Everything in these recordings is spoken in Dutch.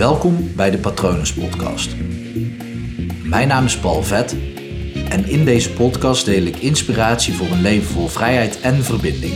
Welkom bij de Patronus Podcast. Mijn naam is Paul Vet en in deze podcast deel ik inspiratie voor een leven vol vrijheid en verbinding.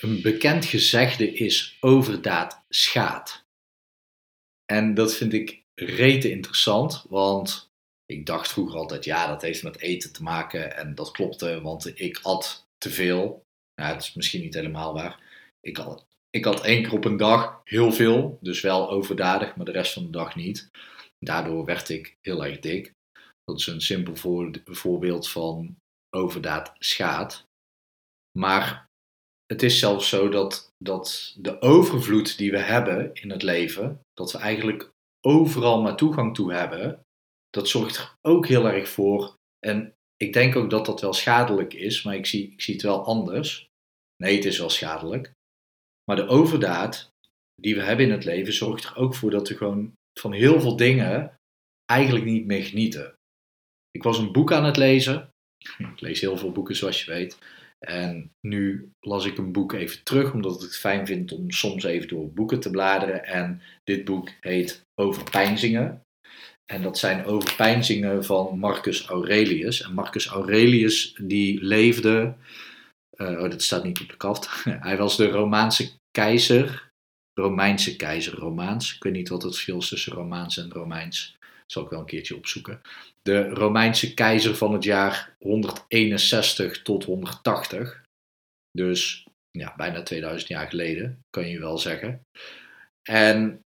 Een bekend gezegde is overdaad schaadt. En dat vind ik rete interessant, want ik dacht vroeger altijd, ja, dat heeft met eten te maken en dat klopte, want ik at te veel. Nou, het is misschien niet helemaal waar. Ik had, ik had één keer op een dag heel veel, dus wel overdadig, maar de rest van de dag niet. Daardoor werd ik heel erg dik. Dat is een simpel voor, voorbeeld van overdaad schaadt. Maar het is zelfs zo dat, dat de overvloed die we hebben in het leven, dat we eigenlijk overal maar toegang toe hebben, dat zorgt er ook heel erg voor. En ik denk ook dat dat wel schadelijk is, maar ik zie, ik zie het wel anders. Nee, het is wel schadelijk. Maar de overdaad die we hebben in het leven zorgt er ook voor dat we gewoon van heel veel dingen eigenlijk niet meer genieten. Ik was een boek aan het lezen. Ik lees heel veel boeken, zoals je weet. En nu las ik een boek even terug, omdat ik het fijn vind om soms even door boeken te bladeren. En dit boek heet Overpeinzingen. En dat zijn overpeinzingen van Marcus Aurelius. En Marcus Aurelius die leefde, uh, oh dat staat niet op de kaft, hij was de Romaanse keizer, Romeinse keizer, Romaans. Ik weet niet wat het verschil is tussen Romaans en Romeins. Dat zal ik wel een keertje opzoeken. De Romeinse keizer van het jaar 161 tot 180. Dus ja, bijna 2000 jaar geleden, kan je wel zeggen. En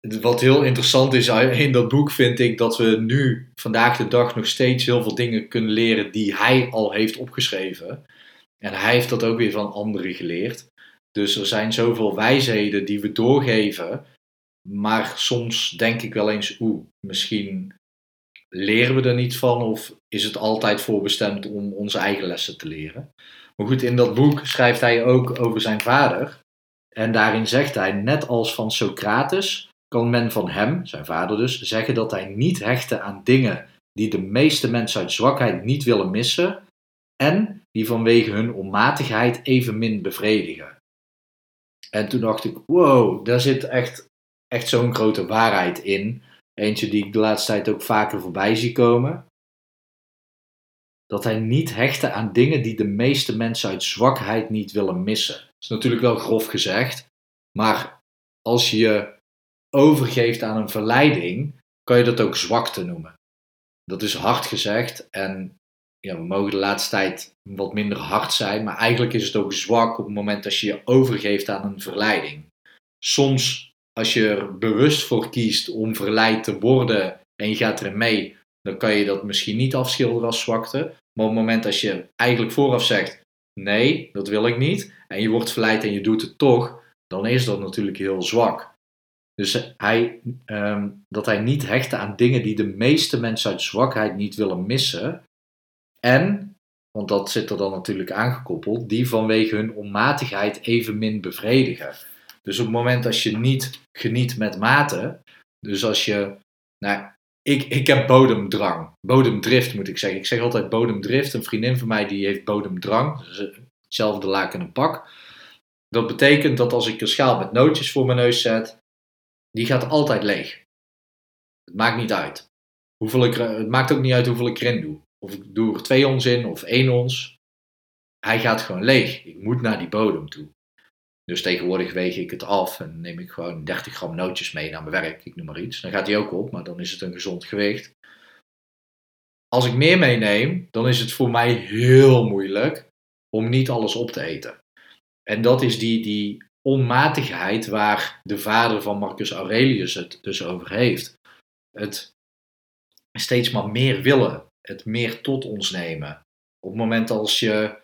wat heel interessant is in dat boek vind ik dat we nu vandaag de dag nog steeds heel veel dingen kunnen leren die hij al heeft opgeschreven. En hij heeft dat ook weer van anderen geleerd. Dus er zijn zoveel wijsheden die we doorgeven. Maar soms denk ik wel eens, oeh, misschien leren we er niet van of is het altijd voorbestemd om onze eigen lessen te leren. Maar goed, in dat boek schrijft hij ook over zijn vader. En daarin zegt hij, net als van Socrates, kan men van hem, zijn vader dus, zeggen dat hij niet hechtte aan dingen die de meeste mensen uit zwakheid niet willen missen en die vanwege hun onmatigheid evenmin bevredigen. En toen dacht ik, wow, daar zit echt, echt zo'n grote waarheid in. Eentje die ik de laatste tijd ook vaker voorbij zie komen. Dat hij niet hechtte aan dingen die de meeste mensen uit zwakheid niet willen missen. Dat is natuurlijk wel grof gezegd, maar als je overgeeft aan een verleiding, kan je dat ook zwakte noemen. Dat is hard gezegd en ja, we mogen de laatste tijd wat minder hard zijn, maar eigenlijk is het ook zwak op het moment dat je je overgeeft aan een verleiding. Soms, als je er bewust voor kiest om verleid te worden en je gaat erin mee, dan kan je dat misschien niet afschilderen als zwakte. Maar op het moment dat je eigenlijk vooraf zegt: nee, dat wil ik niet, en je wordt verleid en je doet het toch, dan is dat natuurlijk heel zwak. Dus hij, um, dat hij niet hechtte aan dingen die de meeste mensen uit zwakheid niet willen missen. En, want dat zit er dan natuurlijk aangekoppeld, die vanwege hun onmatigheid evenmin bevredigen. Dus op het moment als je niet geniet met mate, dus als je, nou, ik, ik heb bodemdrang, bodemdrift moet ik zeggen. Ik zeg altijd bodemdrift. Een vriendin van mij die heeft bodemdrang, dus hetzelfde laken een pak. Dat betekent dat als ik een schaal met nootjes voor mijn neus zet, die gaat altijd leeg. Het maakt niet uit. Hoeveel ik, het maakt ook niet uit hoeveel ik erin doe. Of ik doe er twee ons in of één ons. Hij gaat gewoon leeg. Ik moet naar die bodem toe. Dus tegenwoordig weeg ik het af en neem ik gewoon 30 gram nootjes mee naar mijn werk. Ik noem maar iets. Dan gaat hij ook op, maar dan is het een gezond gewicht. Als ik meer meeneem, dan is het voor mij heel moeilijk om niet alles op te eten. En dat is die, die onmatigheid waar de vader van Marcus Aurelius het dus over heeft. Het steeds maar meer willen, het meer tot ons nemen. Op het moment als je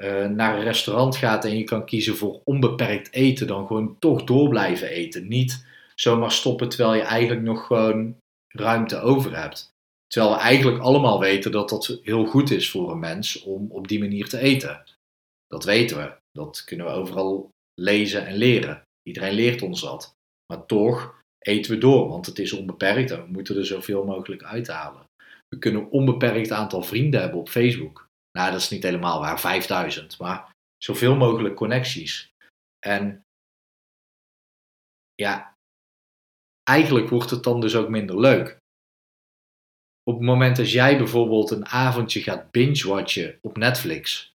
uh, naar een restaurant gaat en je kan kiezen voor onbeperkt eten, dan gewoon toch door blijven eten. Niet zomaar stoppen terwijl je eigenlijk nog gewoon ruimte over hebt. Terwijl we eigenlijk allemaal weten dat dat heel goed is voor een mens om op die manier te eten. Dat weten we. Dat kunnen we overal lezen en leren. Iedereen leert ons dat. Maar toch eten we door, want het is onbeperkt en we moeten er zoveel mogelijk uithalen. We kunnen een onbeperkt aantal vrienden hebben op Facebook. Nou, dat is niet helemaal waar, 5000. Maar zoveel mogelijk connecties. En ja, eigenlijk wordt het dan dus ook minder leuk. Op het moment dat jij bijvoorbeeld een avondje gaat binge-watchen op Netflix,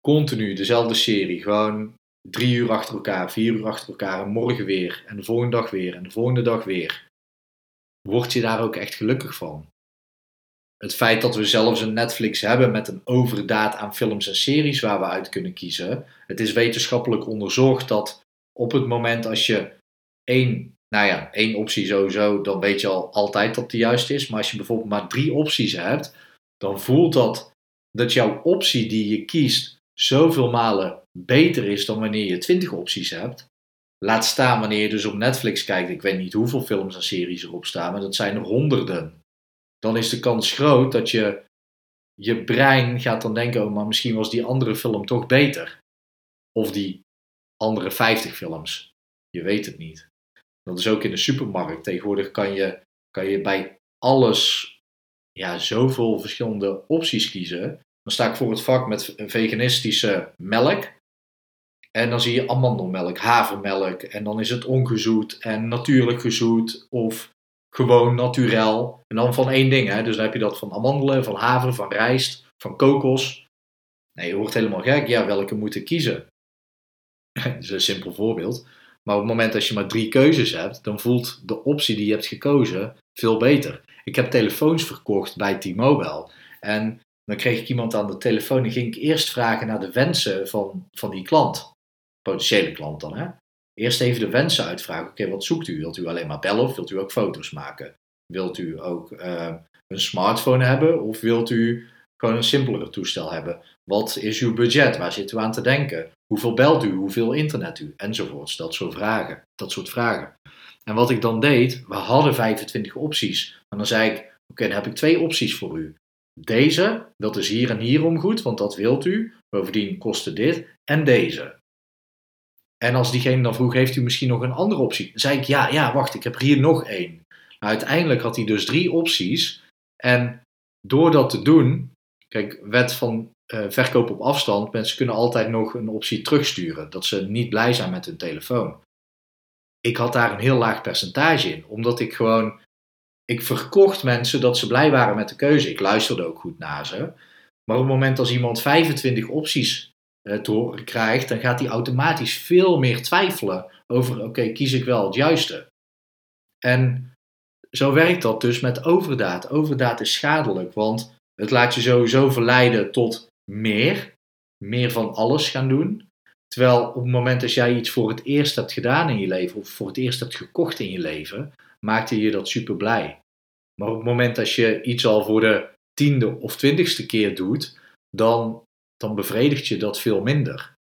continu dezelfde serie, gewoon drie uur achter elkaar, vier uur achter elkaar, en morgen weer, en de volgende dag weer, en de volgende dag weer, word je daar ook echt gelukkig van? Het feit dat we zelfs een Netflix hebben met een overdaad aan films en series waar we uit kunnen kiezen. Het is wetenschappelijk onderzocht dat op het moment als je één, nou ja, één optie sowieso, dan weet je al altijd dat de juiste is. Maar als je bijvoorbeeld maar drie opties hebt, dan voelt dat dat jouw optie die je kiest zoveel malen beter is dan wanneer je 20 opties hebt. Laat staan wanneer je dus op Netflix kijkt. Ik weet niet hoeveel films en series erop staan, maar dat zijn er honderden. Dan is de kans groot dat je je brein gaat dan denken: oh, maar misschien was die andere film toch beter. Of die andere 50 films. Je weet het niet. Dat is ook in de supermarkt. Tegenwoordig kan je, kan je bij alles ja, zoveel verschillende opties kiezen. Dan sta ik voor het vak met veganistische melk. En dan zie je amandelmelk, havermelk. En dan is het ongezoet en natuurlijk gezoet. Of gewoon naturel. En dan van één ding. Hè? Dus dan heb je dat van amandelen, van haver, van rijst, van kokos. Nee, je wordt helemaal gek. Ja, welke moet ik kiezen? dat is een simpel voorbeeld. Maar op het moment dat je maar drie keuzes hebt, dan voelt de optie die je hebt gekozen veel beter. Ik heb telefoons verkocht bij T-Mobile. En dan kreeg ik iemand aan de telefoon en ging ik eerst vragen naar de wensen van, van die klant. Potentiële klant dan, hè? Eerst even de wensen uitvragen. Oké, wat zoekt u? Wilt u alleen maar bellen of wilt u ook foto's maken? Wilt u ook uh, een smartphone hebben of wilt u gewoon een simpeler toestel hebben? Wat is uw budget? Waar zit u aan te denken? Hoeveel belt u? Hoeveel internet u? Enzovoorts. Dat soort vragen. Dat soort vragen. En wat ik dan deed, we hadden 25 opties. En dan zei ik, oké, dan heb ik twee opties voor u. Deze, dat is hier en hierom goed, want dat wilt u. Bovendien kostte dit. En deze. En als diegene dan vroeg, heeft u misschien nog een andere optie? Zei ik, ja, ja, wacht, ik heb hier nog één. Nou, uiteindelijk had hij dus drie opties. En door dat te doen, kijk, wet van uh, verkoop op afstand, mensen kunnen altijd nog een optie terugsturen. Dat ze niet blij zijn met hun telefoon. Ik had daar een heel laag percentage in, omdat ik gewoon, ik verkocht mensen dat ze blij waren met de keuze. Ik luisterde ook goed naar ze. Maar op het moment als iemand 25 opties eh, te horen krijgt, dan gaat hij automatisch veel meer twijfelen over: oké, kies ik wel het juiste? En zo werkt dat dus met overdaad. Overdaad is schadelijk, want het laat je sowieso verleiden tot meer, meer van alles gaan doen. Terwijl op het moment dat jij iets voor het eerst hebt gedaan in je leven, of voor het eerst hebt gekocht in je leven, maakte je dat super blij. Maar op het moment dat je iets al voor de tiende of twintigste keer doet, dan dan bevredigt je dat veel minder.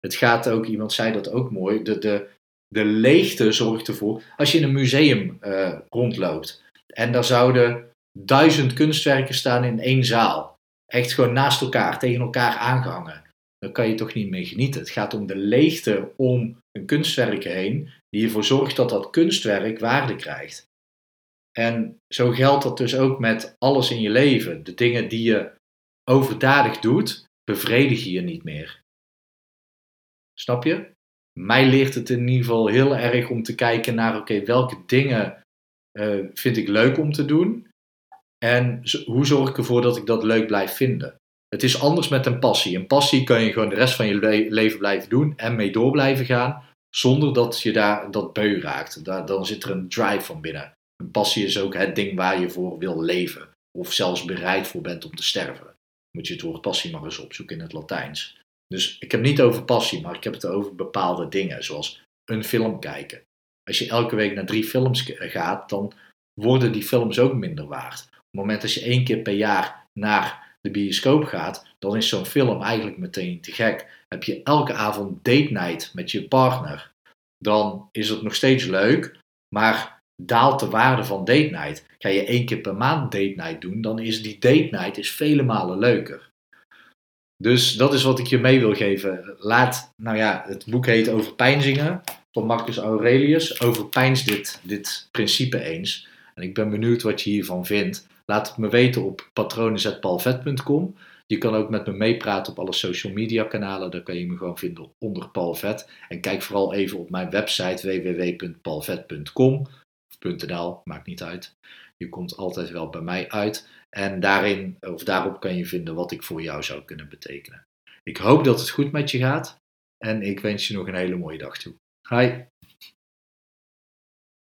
Het gaat ook, iemand zei dat ook mooi, de, de, de leegte zorgt ervoor. Als je in een museum uh, rondloopt en daar zouden duizend kunstwerken staan in één zaal, echt gewoon naast elkaar, tegen elkaar aangehangen, dan kan je toch niet meer genieten. Het gaat om de leegte om een kunstwerk heen, die ervoor zorgt dat dat kunstwerk waarde krijgt. En zo geldt dat dus ook met alles in je leven. De dingen die je overdadig doet, bevredigen je niet meer. Snap je? Mij leert het in ieder geval heel erg om te kijken naar, oké, welke dingen uh, vind ik leuk om te doen? En hoe zorg ik ervoor dat ik dat leuk blijf vinden? Het is anders met een passie. Een passie kan je gewoon de rest van je leven blijven doen en mee door blijven gaan, zonder dat je daar dat beu raakt. Daar, dan zit er een drive van binnen. Een passie is ook het ding waar je voor wil leven, of zelfs bereid voor bent om te sterven moet je het woord passie maar eens opzoeken in het Latijns. Dus ik heb het niet over passie, maar ik heb het over bepaalde dingen, zoals een film kijken. Als je elke week naar drie films gaat, dan worden die films ook minder waard. Op het moment dat je één keer per jaar naar de bioscoop gaat, dan is zo'n film eigenlijk meteen te gek. Heb je elke avond date night met je partner, dan is het nog steeds leuk, maar daalt de waarde van date night. Ga je één keer per maand date night doen, dan is die date night is vele malen leuker. Dus dat is wat ik je mee wil geven. Laat, nou ja, het boek heet Over pijnzingen van Marcus Aurelius. Overpijns dit, dit principe eens. En ik ben benieuwd wat je hiervan vindt. Laat het me weten op patronen.palvet.com. Je kan ook met me meepraten op alle social media kanalen. Daar kan je me gewoon vinden onder Paul Vet. En kijk vooral even op mijn website www.paulvet.com of .nl, maakt niet uit. Je komt altijd wel bij mij uit. En daarin, of daarop kan je vinden wat ik voor jou zou kunnen betekenen. Ik hoop dat het goed met je gaat. En ik wens je nog een hele mooie dag toe. Hi!